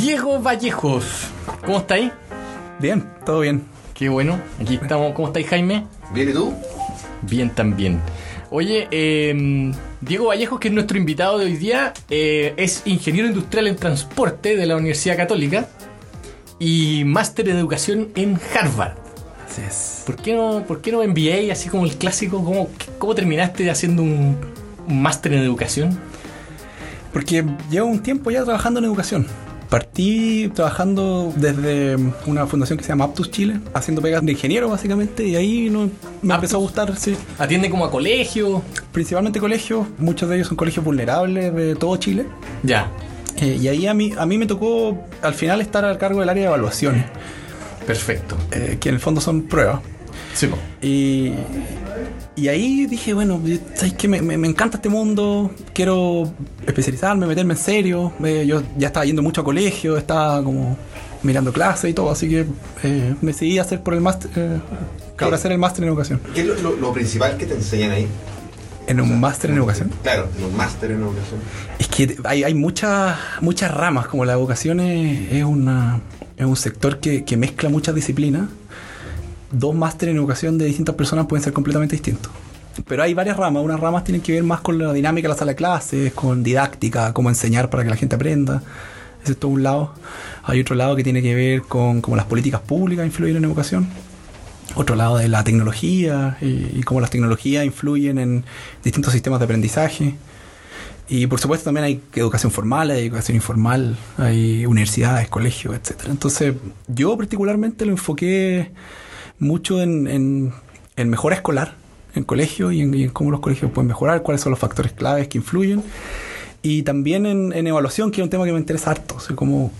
Diego Vallejos, ¿cómo estáis? Bien, todo bien. Qué bueno, aquí estamos. ¿Cómo estáis, Jaime? ¿Bien y tú? Bien también. Oye, eh, Diego Vallejos, que es nuestro invitado de hoy día, eh, es ingeniero industrial en transporte de la Universidad Católica y máster en educación en Harvard. Así es. ¿Por qué no, por qué no MBA, así como el clásico? ¿Cómo, cómo terminaste haciendo un, un máster en educación? Porque llevo un tiempo ya trabajando en educación. Partí trabajando desde una fundación que se llama Aptus Chile, haciendo pegas de ingeniero básicamente, y ahí no- me empezó a gustar, sí. ¿Atiende como a colegio? Principalmente colegios, muchos de ellos son colegios vulnerables de todo Chile. Ya, Eh, y ahí a mí, a mí me tocó al final estar al cargo del área de evaluaciones, perfecto. eh, que en el fondo son pruebas. Sí. Y, y ahí dije, bueno, ¿sabes qué? Me, me- me encanta este mundo, quiero especializarme, meterme en serio. Eh, yo ya estaba yendo mucho a colegio, estaba como mirando clases y todo, así que eh, decidí hacer por el máster, eh, hacer el máster en educación. ¿Qué es lo, lo- lo principal que te enseñan ahí? En un máster en educación. Claro, en un máster en educación. Es que hay, hay muchas muchas ramas, como la educación es, es una, es un sector que, que mezcla muchas disciplinas. Dos másteres en educación de distintas personas pueden ser completamente distintos. Pero hay varias ramas. Unas ramas tienen que ver más con la dinámica de la sala de clases, con didáctica, cómo enseñar para que la gente aprenda. Ese es todo un lado. Hay otro lado que tiene que ver con cómo las políticas públicas influyen en educación. Otro lado de la tecnología y, y cómo las tecnologías influyen en distintos sistemas de aprendizaje. Y por supuesto también hay educación formal, hay educación informal, hay universidades, colegios, etcétera. Entonces, yo particularmente lo enfoqué mucho en, en, en mejora escolar, en colegio y en, cómo los colegios pueden mejorar, cuáles son los factores claves que influyen. Y también en, evaluación, que es un tema que me interesa harto. O como,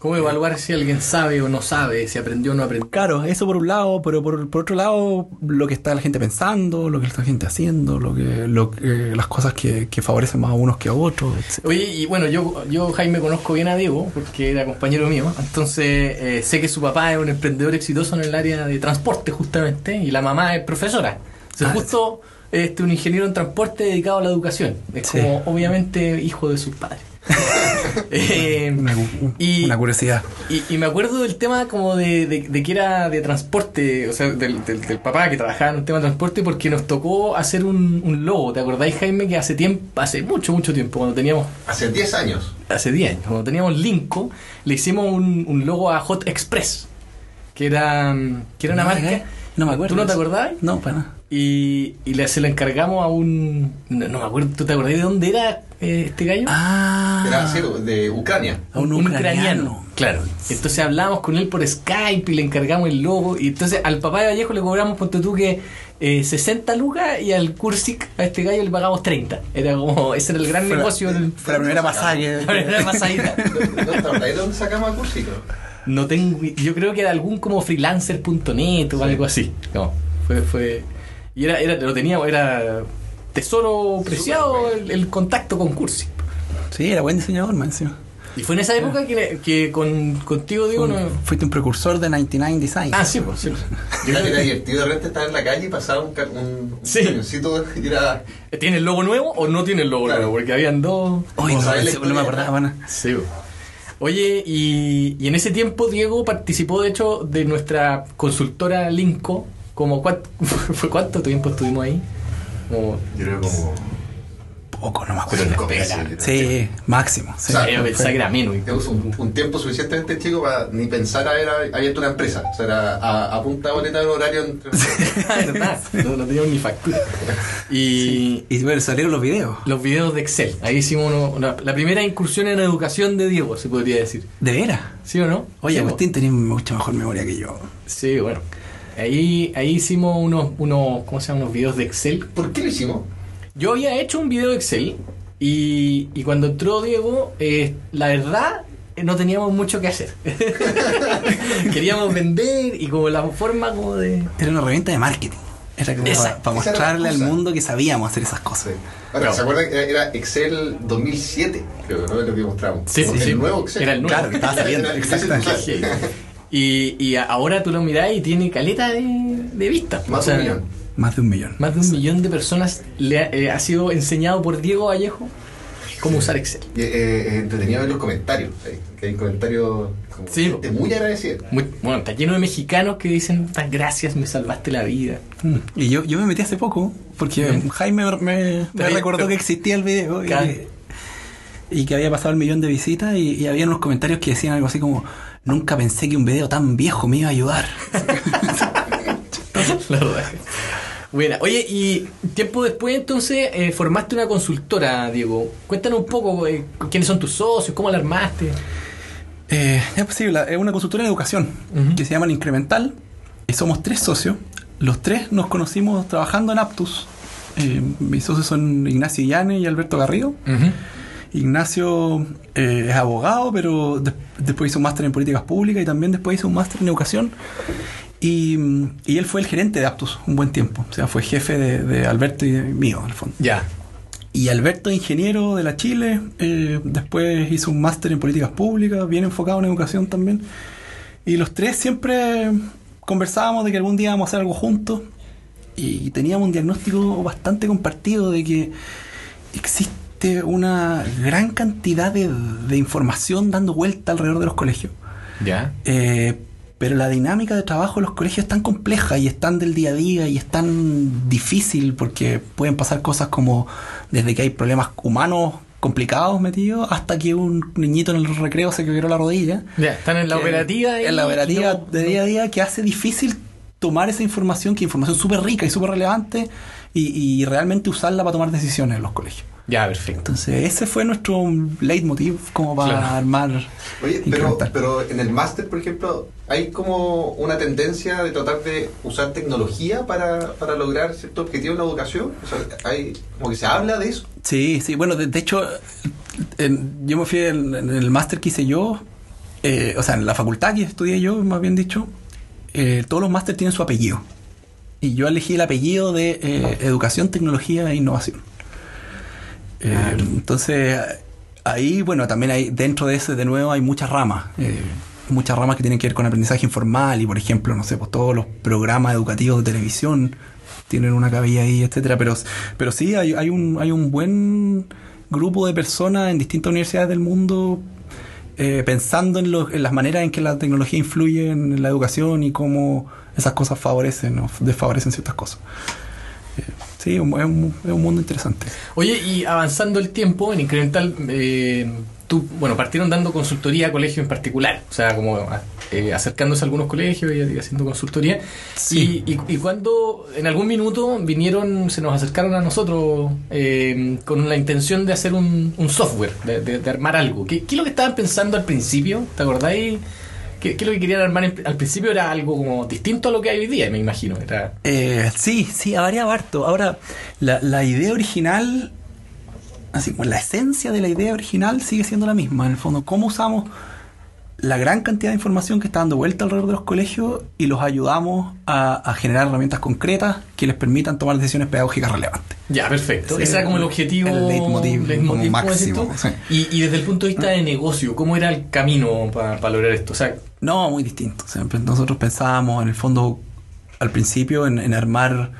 ¿Cómo evaluar si alguien sabe o no sabe, si aprendió o no aprendió? claro, eso por un lado, pero por, por otro lado, lo que está la gente pensando, lo que está la gente haciendo, lo que, lo que- las cosas que, que favorecen más a unos que a otros, etcétera. Oye, y bueno, yo, yo Jaime conozco bien a Diego porque era compañero mío, entonces eh, sé que su papá es un emprendedor exitoso en el área de transporte justamente y la mamá es profesora. O sea, Ah, justo este, un ingeniero en transporte dedicado a la educación. Es Sí. como obviamente hijo de sus padres. Eh, Una, y- una curiosidad. Y, y me acuerdo del tema como de, de- de que era de transporte, o sea, del, del- del papá que trabajaba en un tema de transporte porque nos tocó hacer un, un logo. ¿Te acordáis, Jaime, que hace tiempo, hace mucho, mucho tiempo, cuando teníamos, Hace 10 años. hace 10 años, cuando teníamos Linko, le hicimos un, un logo a Hot Express, que era, que era una No, marca. ¿eh? No me acuerdo. ¿Tú no te acordás? No, para nada. Y, y le, se lo encargamos a un... No, no me acuerdo, ¿tú te acordás de dónde era eh, este gallo? Ah, Era así, de Ucrania. a un, ucraniano. Claro. Entonces hablamos con él por Skype y le encargamos el logo. Y entonces al papá de Vallejo le cobramos, ponte tú que eh, 60 lucas y al Cursic, a este gallo, le pagamos 30. Era como, ese era el gran Fue la- negocio. del- Fue la primera pasada la primera pasadita. ¿No te acordás de dónde sacamos a Cursico? No tengo, yo creo que era algún como freelancer.net o Sí. algo así. No, fue, fue, y era, era, lo teníamos, era tesoro preciado el, el contacto con Cursic. Sí, era buen diseñador, man. encima. Y fue en esa época que, con, contigo, digo, no... Fuiste un precursor de 99 Design. Ah, sí, pues sí. Yo creo que era divertido de repente estar en la calle y pasar un, un Sí. camioncito y era... ¿Tiene el logo nuevo o no tiene el logo Claro. nuevo? Porque habían dos. Oye, no, Como sabes la ese no me historia, acordaba, pana. Sí. bo. Oye, y, y en ese tiempo Diego participó, de hecho, de nuestra consultora Linko. Como cuánto, ¿Fue cuánto tiempo estuvimos ahí? Como, Yo creo como... Poco, no me acuerdo. Cinco meses. Sí, máximo. Sí. O sea, yo pensaba que era menos. Un, un tiempo suficientemente chico para ni pensar haber abierto una empresa. O sea, era a, a punta boleta de un horario entre... No, no teníamos ni factura. Y Y bueno, salieron los videos. los videos de Excel. Ahí hicimos uno- una- la primera incursión en educación de Diego, se podría decir. ¿De veras? ¿Sí o no? Oye, Sí. Agustín tenía mucha mejor memoria que yo. Sí, bueno. Ahí, ahí hicimos unos, unos, ¿cómo se llaman? Unos videos de Excel. ¿Por qué lo hicimos? Yo había hecho un video de Excel y, y cuando entró Diego, eh, la verdad, eh, no teníamos mucho que hacer. Queríamos vender y como la forma como de... Era una herramienta de marketing. Era como Esa- para, mostrarle al mundo que sabíamos hacer esas cosas. Sí. Bueno, Claro. ¿Se acuerdan que era Excel 2007? Creo, ¿no? Es lo que mostramos. Sí, el sí. nuevo Excel. Era el nuevo. Claro, que estaba saliendo. Exactamente. Excel Y, y ahora tú lo mirás y tiene caleta de, de vista. Más O sea, de un millón. Más de un millón. Más de un millón de personas le ha, eh, ha sido enseñado por Diego Vallejo. cómo usar Excel. Y, eh, es entretenido ver los comentarios. ahí, que hay comentarios como Sí. gente muy agradecida. Muy- bueno, está lleno de mexicanos que dicen, "Tan gracias, me salvaste la vida. Mm. Y yo, yo me metí hace poco, porque Bien. Jaime me, me- me Pero- recordó que existía el video y, Claro. que- y que había pasado el millón de visitas y, y había unos comentarios que decían algo así como, nunca pensé que un video tan viejo me iba a ayudar. La verdad. Buena. Oye, y tiempo después entonces eh, formaste una consultora, Diego. Cuéntanos un poco eh, quiénes son tus socios, cómo la armaste. Eh, es posible, es una consultora en educación que se llama La Incremental. Y somos tres socios. Los tres nos conocimos trabajando en Aptus. Eh, mis socios son Ignacio Llane y Alberto Garrido. Ignacio eh, es abogado, pero de- después hizo un máster en políticas públicas y también después hizo un máster en educación. Y, y él fue el gerente de Aptus un buen tiempo. O sea, fue jefe de, de Alberto y de mío, al fondo. Ya. Y Alberto, ingeniero de la Chile, eh, después hizo un máster en políticas públicas, bien enfocado en educación también. Y los tres siempre conversábamos de que algún día íbamos a hacer algo juntos y teníamos un diagnóstico bastante compartido de que existe una gran cantidad de, de información dando vuelta alrededor de los colegios. Ya. Eh, pero la dinámica de trabajo en los colegios es tan compleja y es tan del día a día y es tan difícil porque pueden pasar cosas como desde que hay problemas humanos complicados metidos hasta que un niñito en el recreo se quebró la rodilla. Ya, están en la Que- operativa. y- En la operativa no- de día a día que hace difícil tomar esa información, que es información súper rica y súper relevante, y, y realmente usarla para tomar decisiones en los colegios. Ya, perfecto. Entonces ese fue nuestro leitmotiv como para Claro. armar... Oye, pero, pero en el máster, por ejemplo, hay como una tendencia de tratar de usar tecnología para, para lograr cierto objetivo en la educación. O sea, hay como que se habla de eso. Sí, sí, bueno, de, de hecho, en- yo me fui en, en el máster que hice yo, eh, o sea, en la facultad que estudié yo, más bien dicho, eh, todos los másteres tienen su apellido. Y yo elegí el apellido de eh, Educación, Tecnología e Innovación. Eh, entonces, ahí, bueno, también hay, dentro de ese, de nuevo, hay muchas ramas. eh, muchas ramas que tienen que ver con aprendizaje informal y, por ejemplo, no sé, pues todos los programas educativos de televisión tienen una cabilla ahí, etcétera. Pero, pero sí, hay, hay, un, hay un buen grupo de personas en distintas universidades del mundo eh, pensando en, los- en las maneras en que la tecnología influye en la educación y cómo esas cosas favorecen o desfavorecen ciertas cosas. Sí, es un, es un mundo interesante. Oye, y avanzando el tiempo, en Incremental, eh, tú, bueno, partieron dando consultoría a colegios en particular, o sea, como eh, acercándose a algunos colegios y, y haciendo consultoría. Sí. Y, y, y cuando en algún minuto vinieron, se nos acercaron a nosotros eh, con la intención de hacer un, un software, de, de- de armar algo. ¿Qué, qué es lo que estaban pensando al principio? ¿Te acordáis? ¿Qué, qué es lo que querían armar al principio? Era algo como distinto a lo que hay hoy día, me imagino. Eh, sí, sí, ha variado harto. Ahora, la, la idea original, así como la esencia de la idea original sigue siendo la misma. En el fondo, cómo usamos la gran cantidad de información que está dando vuelta alrededor de los colegios y los ayudamos a generar herramientas concretas que les permitan tomar decisiones pedagógicas relevantes. Ya, perfecto. Sí, Ese era como el objetivo. el leitmotiv como ¿cómo decís máximo, sí. Y, y desde el punto de vista de negocio, ¿cómo era el camino para lograr esto? O sea, No, muy distinto. Siempre nosotros pensábamos, en el fondo, al principio, en, en armar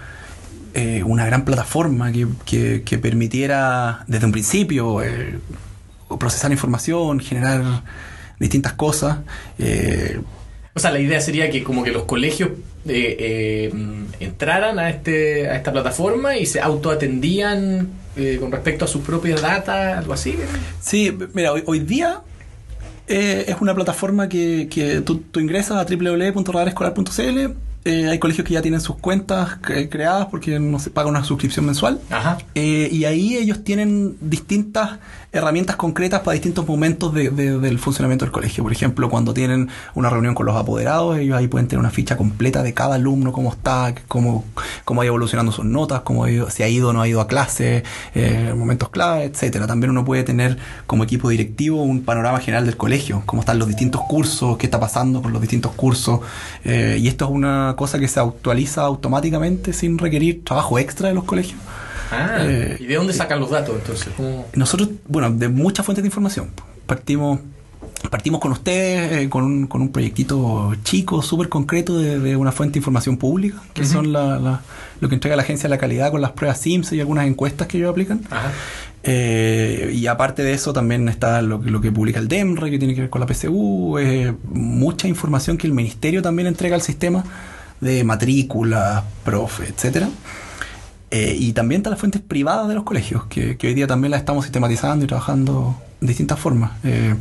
eh, una gran plataforma que, que- que permitiera, desde un principio, eh, procesar información, generar distintas cosas. eh, o sea, la idea sería que como que los colegios eh, entraran a este a esta plataforma y se autoatendían eh, con respecto a sus propias datas, algo así. Sí, mira, hoy, hoy día eh, es una plataforma que, que tú, tú ingresas a www.radarescolar.cl. eh, hay colegios que ya tienen sus cuentas cre- creadas porque no se paga una suscripción mensual. Ajá. Eh, y ahí ellos tienen distintas herramientas concretas para distintos momentos de- de- del funcionamiento del colegio. Por ejemplo, cuando tienen una reunión con los apoderados, ellos ahí pueden tener una ficha completa de cada alumno, cómo está, cómo, cómo ha ido evolucionando sus notas, cómo ha ido- si ha ido o no ha ido a clase, eh, momentos clave, etcétera. También uno puede tener como equipo directivo un panorama general del colegio, cómo están los distintos cursos, qué está pasando con los distintos cursos. Eh, y esto es una cosa que se actualiza automáticamente sin requerir trabajo extra de los colegios. Ah, Eh, ¿y de dónde sacan los datos entonces? ¿Cómo? Nosotros, bueno, de muchas fuentes de información. Partimos partimos con ustedes eh, con, un, con un proyectito chico, súper concreto de, de una fuente de información pública, que son la, la- lo que entrega la Agencia de la Calidad con las pruebas SIMS y algunas encuestas que ellos aplican. Ajá. Eh, y aparte de eso también está lo, que- lo que publica el DEMRE, que tiene que ver con la PSU, eh, mucha información que el Ministerio también entrega al sistema de matrículas, profe, etcétera. Eh, y también están las fuentes privadas de los colegios, que, que hoy día también las estamos sistematizando y trabajando distintas formas. Eh,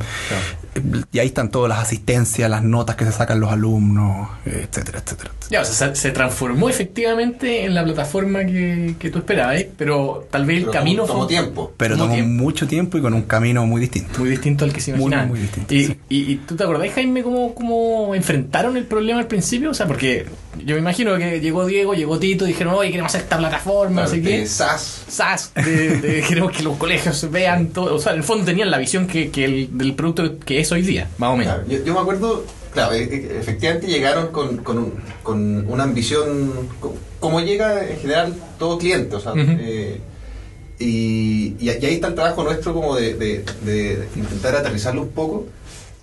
y ahí están todas las asistencias, las notas que se sacan los alumnos, etcétera, etcétera. Ya, o sea, se, se transformó efectivamente en la plataforma que, que tú esperabas, ¿eh? pero tal vez el Pero camino tomó, tomó fue tiempo. Pero Tomó tomó tiempo. mucho tiempo y con un camino muy distinto. muy distinto al que se Muy, imaginaba. muy distinto, y, sí. y- y tú te acordás, Jaime, cómo, cómo enfrentaron el problema al principio? O sea, porque yo me imagino que llegó Diego, llegó Tito, dijeron, oye, queremos hacer esta plataforma, no sé qué. SAS. SAS, de, de- queremos que los colegios vean todo. O sea, en el fondo tenían la visión que, que el, del producto que es hoy día, más o menos. Claro, yo, yo me acuerdo, claro, e- e- efectivamente llegaron con, con, un- con una ambición, co- como llega en general todo cliente, o sea, eh, y, y ahí está el trabajo nuestro como de, de- de intentar aterrizarlo un poco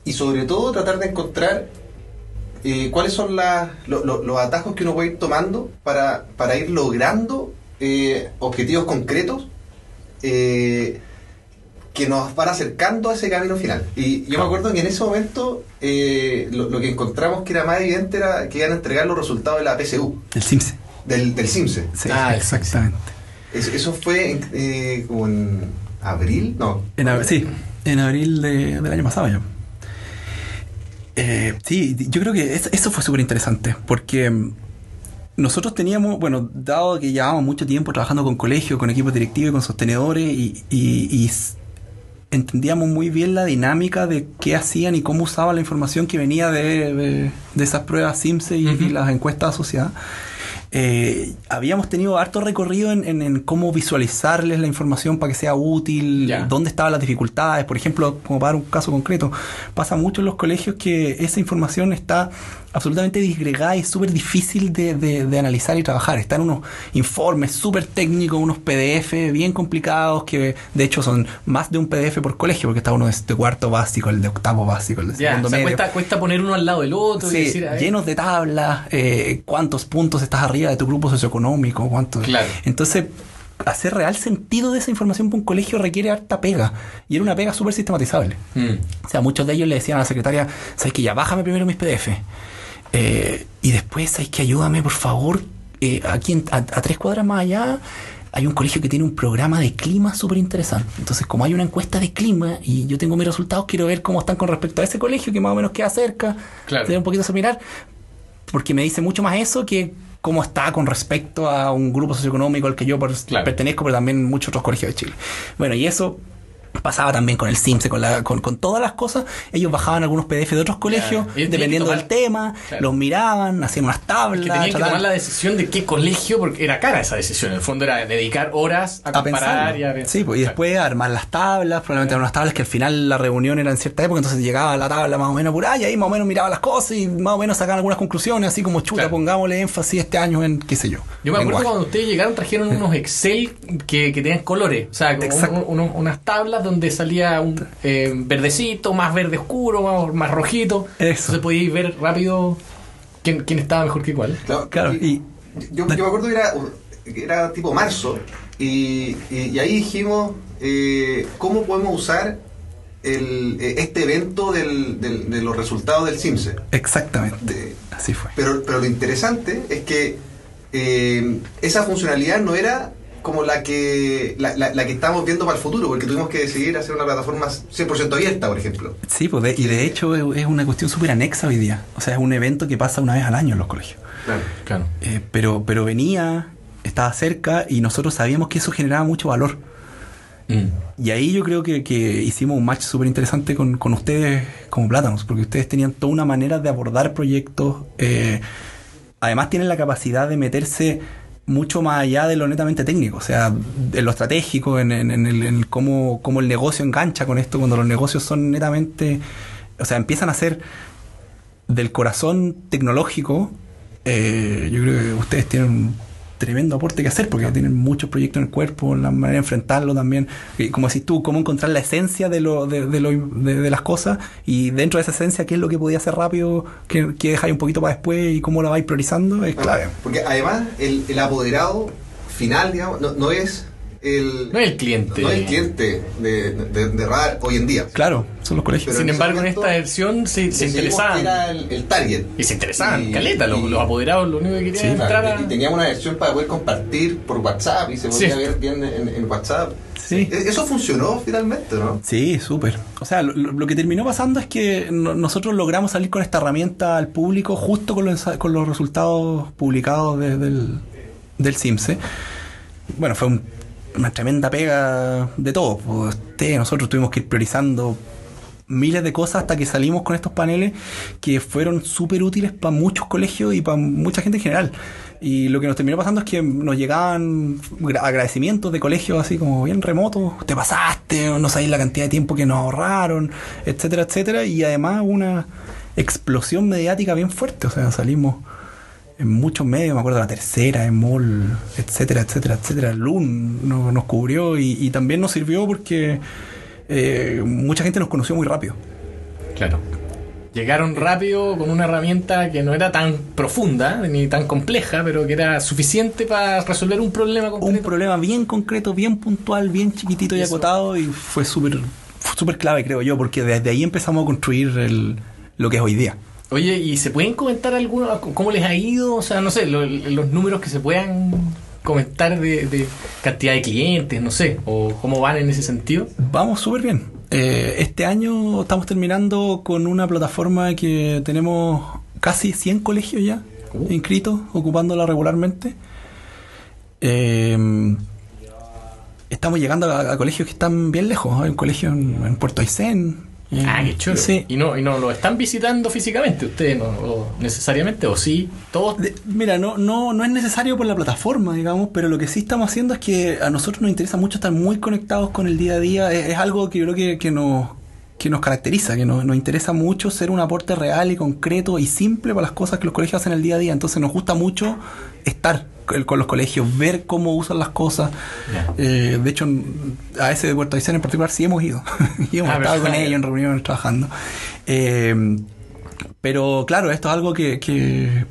y sobre todo tratar de encontrar eh, cuáles son las- lo- lo- los atajos que uno puede ir tomando para, para ir logrando eh, objetivos concretos eh, que nos van acercando a ese camino final. Y yo me acuerdo que en ese momento eh, lo, lo que encontramos que era más evidente era que iban a entregar los resultados de la PSU, El SIMSE. del, del CIMSE. Sí, Ah, exactamente. Eso, eso fue en, eh, como en abril, no. En ab- sí, en abril de- del año pasado ya. Eh, sí, yo creo que es- eso fue súper interesante, porque mm, nosotros teníamos, bueno, dado que llevábamos mucho tiempo trabajando con colegios, con equipos directivos y con sostenedores, y, y- y s- entendíamos muy bien la dinámica de qué hacían y cómo usaban la información que venía de, de- de esas pruebas SIMSE y, las encuestas asociadas. Eh, habíamos tenido harto recorrido en, en- en cómo visualizarles la información para que sea útil, dónde estaban las dificultades. Por ejemplo, como para dar un caso concreto, pasa mucho en los colegios que esa información está absolutamente disgregada y súper difícil de, de- de analizar y trabajar. Están unos informes súper técnicos, unos PDF bien complicados que de hecho son más de un PDF por colegio, porque está uno de, cuarto básico, el de octavo básico, el de Ya, segundo o sea, medio. cuesta, cuesta poner uno al lado del otro y decir, llenos de tablas, eh, cuántos puntos estás arriba de tu grupo socioeconómico, cuántos. Claro. Entonces, hacer real sentido de esa información para un colegio requiere harta pega. Y era una pega súper sistematizable. Mm. O sea, muchos de ellos le decían a la secretaria, ¿sabes que ya bájame primero mis PDF? Eh, y después, ¿sabes que ayúdame, por favor? Eh, aquí en- a, a tres cuadras más allá hay un colegio que tiene un programa de clima súper interesante. Entonces, como hay una encuesta de clima y yo tengo mis resultados, quiero ver cómo están con respecto a ese colegio que más o menos queda cerca. Claro. Tener un poquito a mirar. Porque me dice mucho más eso que cómo está con respecto a un grupo socioeconómico al que yo Claro. pertenezco, pero también muchos otros colegios de Chile. Bueno, y eso pasaba también con el SIMSE, con, la, con, con todas las cosas. Ellos bajaban algunos PDF de otros colegios, dependiendo del tema, Claro. los miraban, hacían unas tablas. que tenían que tomar la decisión de qué colegio, porque era cara esa decisión. En el fondo era dedicar horas a a comparar pensarlo. y a pensar. Sí, pues, y Claro. después armar las tablas, probablemente eran unas tablas que al final la reunión era en cierta época, entonces llegaba la tabla más o menos por ahí, y ahí más o menos miraba las cosas y más o menos sacaban algunas conclusiones, así como chuta, pongámosle énfasis este año en qué sé yo. Yo me acuerdo lenguaje. cuando ustedes llegaron trajeron unos Excel que, que tenían colores, o sea, como Exacto. un- un- unas tablas donde salía un eh, verdecito, más verde oscuro, más, más rojito. Eso. Entonces podíais ver rápido quién, quién estaba mejor que cuál. Claro, Claro, y- yo, yo me acuerdo que era, era tipo marzo y, y- y ahí dijimos eh, cómo podemos usar el, eh, este evento del- del- de los resultados del CIMSE. Exactamente. De- Así fue. pero, pero lo interesante es que eh, esa funcionalidad no era como la que la, la- la que estamos viendo para el futuro, porque tuvimos que decidir hacer una plataforma 100% abierta, por ejemplo. Sí, pues de- y de hecho es es una cuestión súper anexa hoy día. O sea, es un evento que pasa una vez al año en los colegios. Claro. Claro. Eh, pero, pero venía, estaba cerca y nosotros sabíamos que eso generaba mucho valor. Y ahí yo creo que, que hicimos un match súper interesante con, con ustedes como Plátanos, porque ustedes tenían toda una manera de abordar proyectos. eh, además tienen la capacidad de meterse mucho más allá de lo netamente técnico, o sea, en lo estratégico, en, en- en el, en cómo, cómo el negocio engancha con esto, cuando los negocios son netamente, o sea, empiezan a ser del corazón tecnológico, eh, yo creo que ustedes tienen tremendo aporte que hacer porque tienen muchos proyectos en el cuerpo, la manera de enfrentarlo también. Y como decís tú, cómo encontrar la esencia de, lo, de, de, lo, de, de las cosas y dentro de esa esencia, qué es lo que podía hacer rápido, qué, qué dejáis un poquito para después y cómo la vais priorizando, es clave. Porque además, el, el apoderado final, digamos, no, no es el, no es el cliente. No es el cliente de, de, de radar hoy en día. Claro, son los colegios. Pero Sin en embargo, en esta versión se, se interesaban. Era el, el, target. Y se interesaban, y, caleta, los, los, apoderados lo único que querían sí, entrar claro, a... Y teníamos una versión para poder compartir por WhatsApp y se podía sí. ver bien en, en WhatsApp. Sí. Eso funcionó finalmente, ¿no? Sí, súper. O sea, lo, lo, que terminó pasando es que no, nosotros logramos salir con esta herramienta al público justo con los, con los resultados publicados de, del, del CIMSE. Bueno, fue un una tremenda pega de todo. Usted, nosotros tuvimos que ir priorizando miles de cosas hasta que salimos con estos paneles que fueron súper útiles para muchos colegios y para mucha gente en general. Y lo que nos terminó pasando es que nos llegaban agradecimientos de colegios así como bien remotos, te pasaste, no sabéis la cantidad de tiempo que nos ahorraron, etcétera, etcétera. Y además una explosión mediática bien fuerte, o sea, salimos en muchos medios, me acuerdo la tercera, en Mall, etcétera, etcétera, etcétera. LUN nos, nos cubrió y, y, también nos sirvió porque eh, mucha gente nos conoció muy rápido. Claro. Llegaron rápido con una herramienta que no era tan profunda ni tan compleja, pero que era suficiente para resolver un problema concreto. Un problema bien concreto, bien puntual, bien chiquitito y, y acotado y fue súper súper clave, creo yo, porque desde ahí empezamos a construir el, lo que es hoy día. Oye, ¿y se pueden comentar algunos, cómo les ha ido? O sea, no sé, lo, los números que se puedan comentar de, de, cantidad de clientes, no sé, o cómo van en ese sentido. Vamos súper bien. Eh, este año estamos terminando con una plataforma que tenemos casi 100 colegios ya uh. inscritos, ocupándola regularmente. Eh, estamos llegando a, a, colegios que están bien lejos. Hay un colegio en, en Puerto Aysén, Ah, qué chulo. Sí. Y no, y no lo están visitando físicamente ustedes, no, o necesariamente, o sí, todos. De, mira, no, no, no es necesario por la plataforma, digamos, pero lo que sí estamos haciendo es que a nosotros nos interesa mucho estar muy conectados con el día a día. Es, es algo que yo creo que, que nos que nos caracteriza, que nos, nos, interesa mucho ser un aporte real y concreto y simple para las cosas que los colegios hacen el día a día. Entonces nos gusta mucho estar con los colegios, ver cómo usan las cosas. Eh, de hecho, a ese de Puerto Aysén en particular sí hemos ido. y hemos ah, estado con ellos en reuniones trabajando. Eh, pero claro, esto es algo que, que,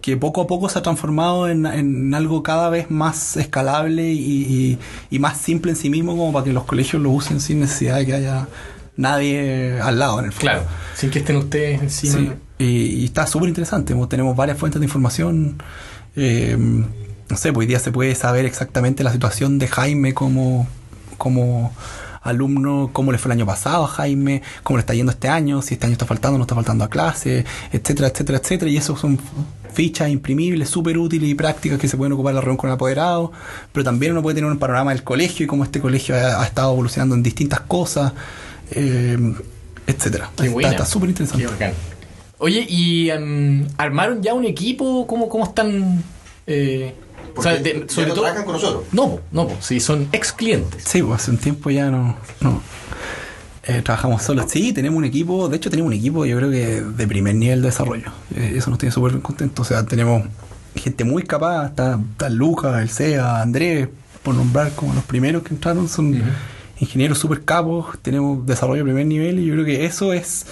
que, poco a poco se ha transformado en, en algo cada vez más escalable y, y, y, más simple en sí mismo, como para que los colegios lo usen sin necesidad de que haya nadie al lado en el fondo. Claro, sin que estén ustedes encima. Sí, y, y está súper interesante. Tenemos varias fuentes de información. Eh, no sé, pues hoy día se puede saber exactamente la situación de Jaime como, como alumno, cómo le fue el año pasado a Jaime, cómo le está yendo este año, si este año está faltando o no está faltando a clase, etcétera, etcétera, etcétera. Y eso son fichas imprimibles, súper útiles y prácticas que se pueden ocupar en la reunión con el apoderado, pero también uno puede tener un panorama del colegio y cómo este colegio ha, ha estado evolucionando en distintas cosas, eh, etcétera. Está súper interesante. Oye, ¿y um, armaron ya un equipo? ¿Cómo, cómo están...? Eh, o sea, de, sobre no todo trabajan con nosotros. No, no, sí, son ex clientes. Sí, pues hace un tiempo ya no, no. Eh, trabajamos solos. Sí, tenemos un equipo, de hecho tenemos un equipo yo creo que de primer nivel de desarrollo. Eh, eso nos tiene súper contentos. O sea, tenemos gente muy capaz, está, está Lucas, el SEA, Andrés, por nombrar como los primeros que entraron, son uh -huh. ingenieros súper capos, tenemos desarrollo de primer nivel y yo creo que eso es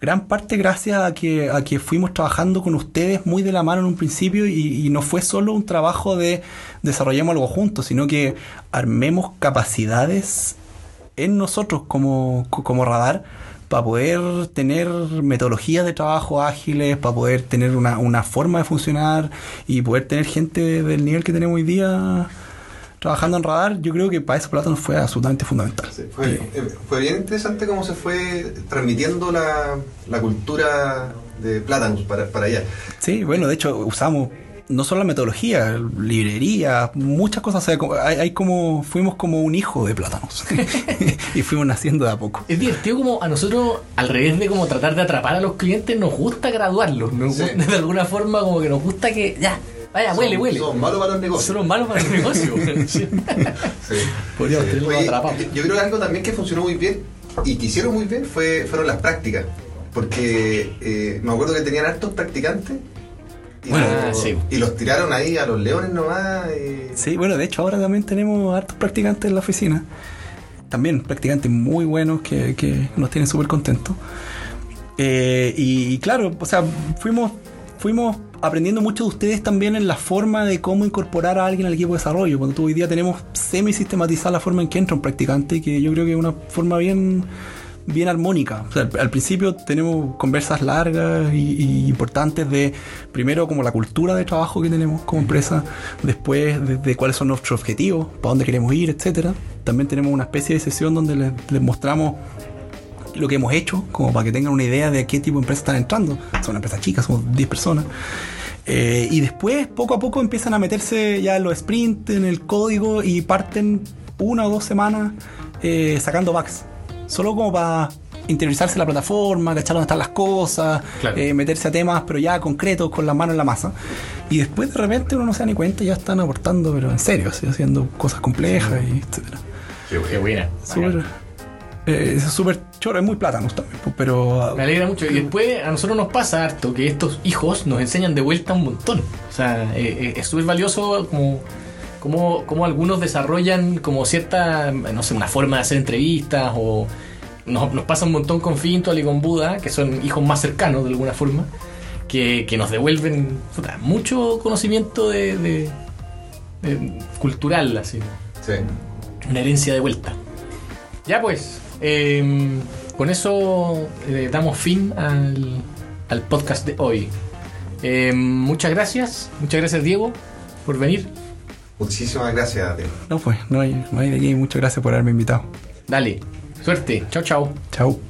gran parte gracias a que, a que fuimos trabajando con ustedes muy de la mano en un principio y, no fue solo un trabajo de desarrollemos algo juntos, sino que armemos capacidades en nosotros como, como radar para poder tener metodologías de trabajo ágiles, para poder tener una, una forma de funcionar y poder tener gente del nivel que tenemos hoy día trabajando en radar, yo creo que para esa plata nos fue absolutamente fundamental. Sí, fue, sí. Eh, fue, bien interesante cómo se fue transmitiendo la, la cultura de plátanos para, para allá. Sí, bueno, de hecho usamos no solo la metodología, librería, muchas cosas. O sea, hay, hay, como, fuimos como un hijo de plátanos y fuimos naciendo de a poco. Es divertido como a nosotros, al revés de como tratar de atrapar a los clientes, nos gusta graduarlos. Nos sí. gusta, de alguna forma como que nos gusta que ya Vaya, huele, son, huele. Son malos para los negocios. Son malos para los negocios. sí. sí. Podríamos sí. tenerlo atrapado. Yo creo que algo también que funcionó muy bien y que hicieron muy bien fue, fueron las prácticas. Porque eh, me acuerdo que tenían hartos practicantes Y, Bueno, los- sí. y los tiraron ahí a los leones nomás. y- Sí, bueno, de hecho ahora también tenemos hartos practicantes en la oficina. También practicantes muy buenos que, que nos tienen súper contentos. Eh, y, y claro, o sea, fuimos, fuimos aprendiendo mucho de ustedes también en la forma de cómo incorporar a alguien al equipo de desarrollo. Cuando tú hoy día tenemos semi sistematizada la forma en que entra un practicante, que yo creo que es una forma bien bien armónica. O sea, al, principio tenemos conversas largas y, importantes de, primero, como la cultura de trabajo que tenemos como empresa, después de, cuáles son nuestros objetivos, para dónde queremos ir, etcétera. También tenemos una especie de sesión donde les, les mostramos lo que hemos hecho, como para que tengan una idea de a qué tipo de empresa están entrando. Son una empresa chica, somos 10 personas. Eh, y después, poco a poco, empiezan a meterse ya en los sprints, en el código y parten una o dos semanas eh, sacando bugs. Solo como para interiorizarse en la plataforma, cachar dónde están las cosas, Claro. eh, meterse a temas, pero ya concretos, con las manos en la masa. Y después de repente uno no se da ni cuenta y ya están aportando, pero en serio, haciendo cosas complejas y etcétera. Qué buena. Eh, es súper choro, es muy plátano también, pues, pero. Me alegra mucho. Y después a nosotros nos pasa harto que estos hijos nos enseñan de vuelta un montón. O sea, eh, eh, es súper valioso como, como, como algunos desarrollan como cierta, no sé, una forma de hacer entrevistas o nos, nos pasa un montón con Fintual y con Buda, que son hijos más cercanos de alguna forma, que, que nos devuelven puta, mucho conocimiento de, de- de- cultural, así, Sí. una herencia de vuelta. Ya pues, eh, con eso eh, damos fin al, al podcast de hoy. Eh, muchas gracias, muchas gracias Diego por venir. Muchísimas gracias. Diego. No, pues, no hay, no hay de qué. Muchas gracias por haberme invitado. Dale, suerte, chao chao. Chao.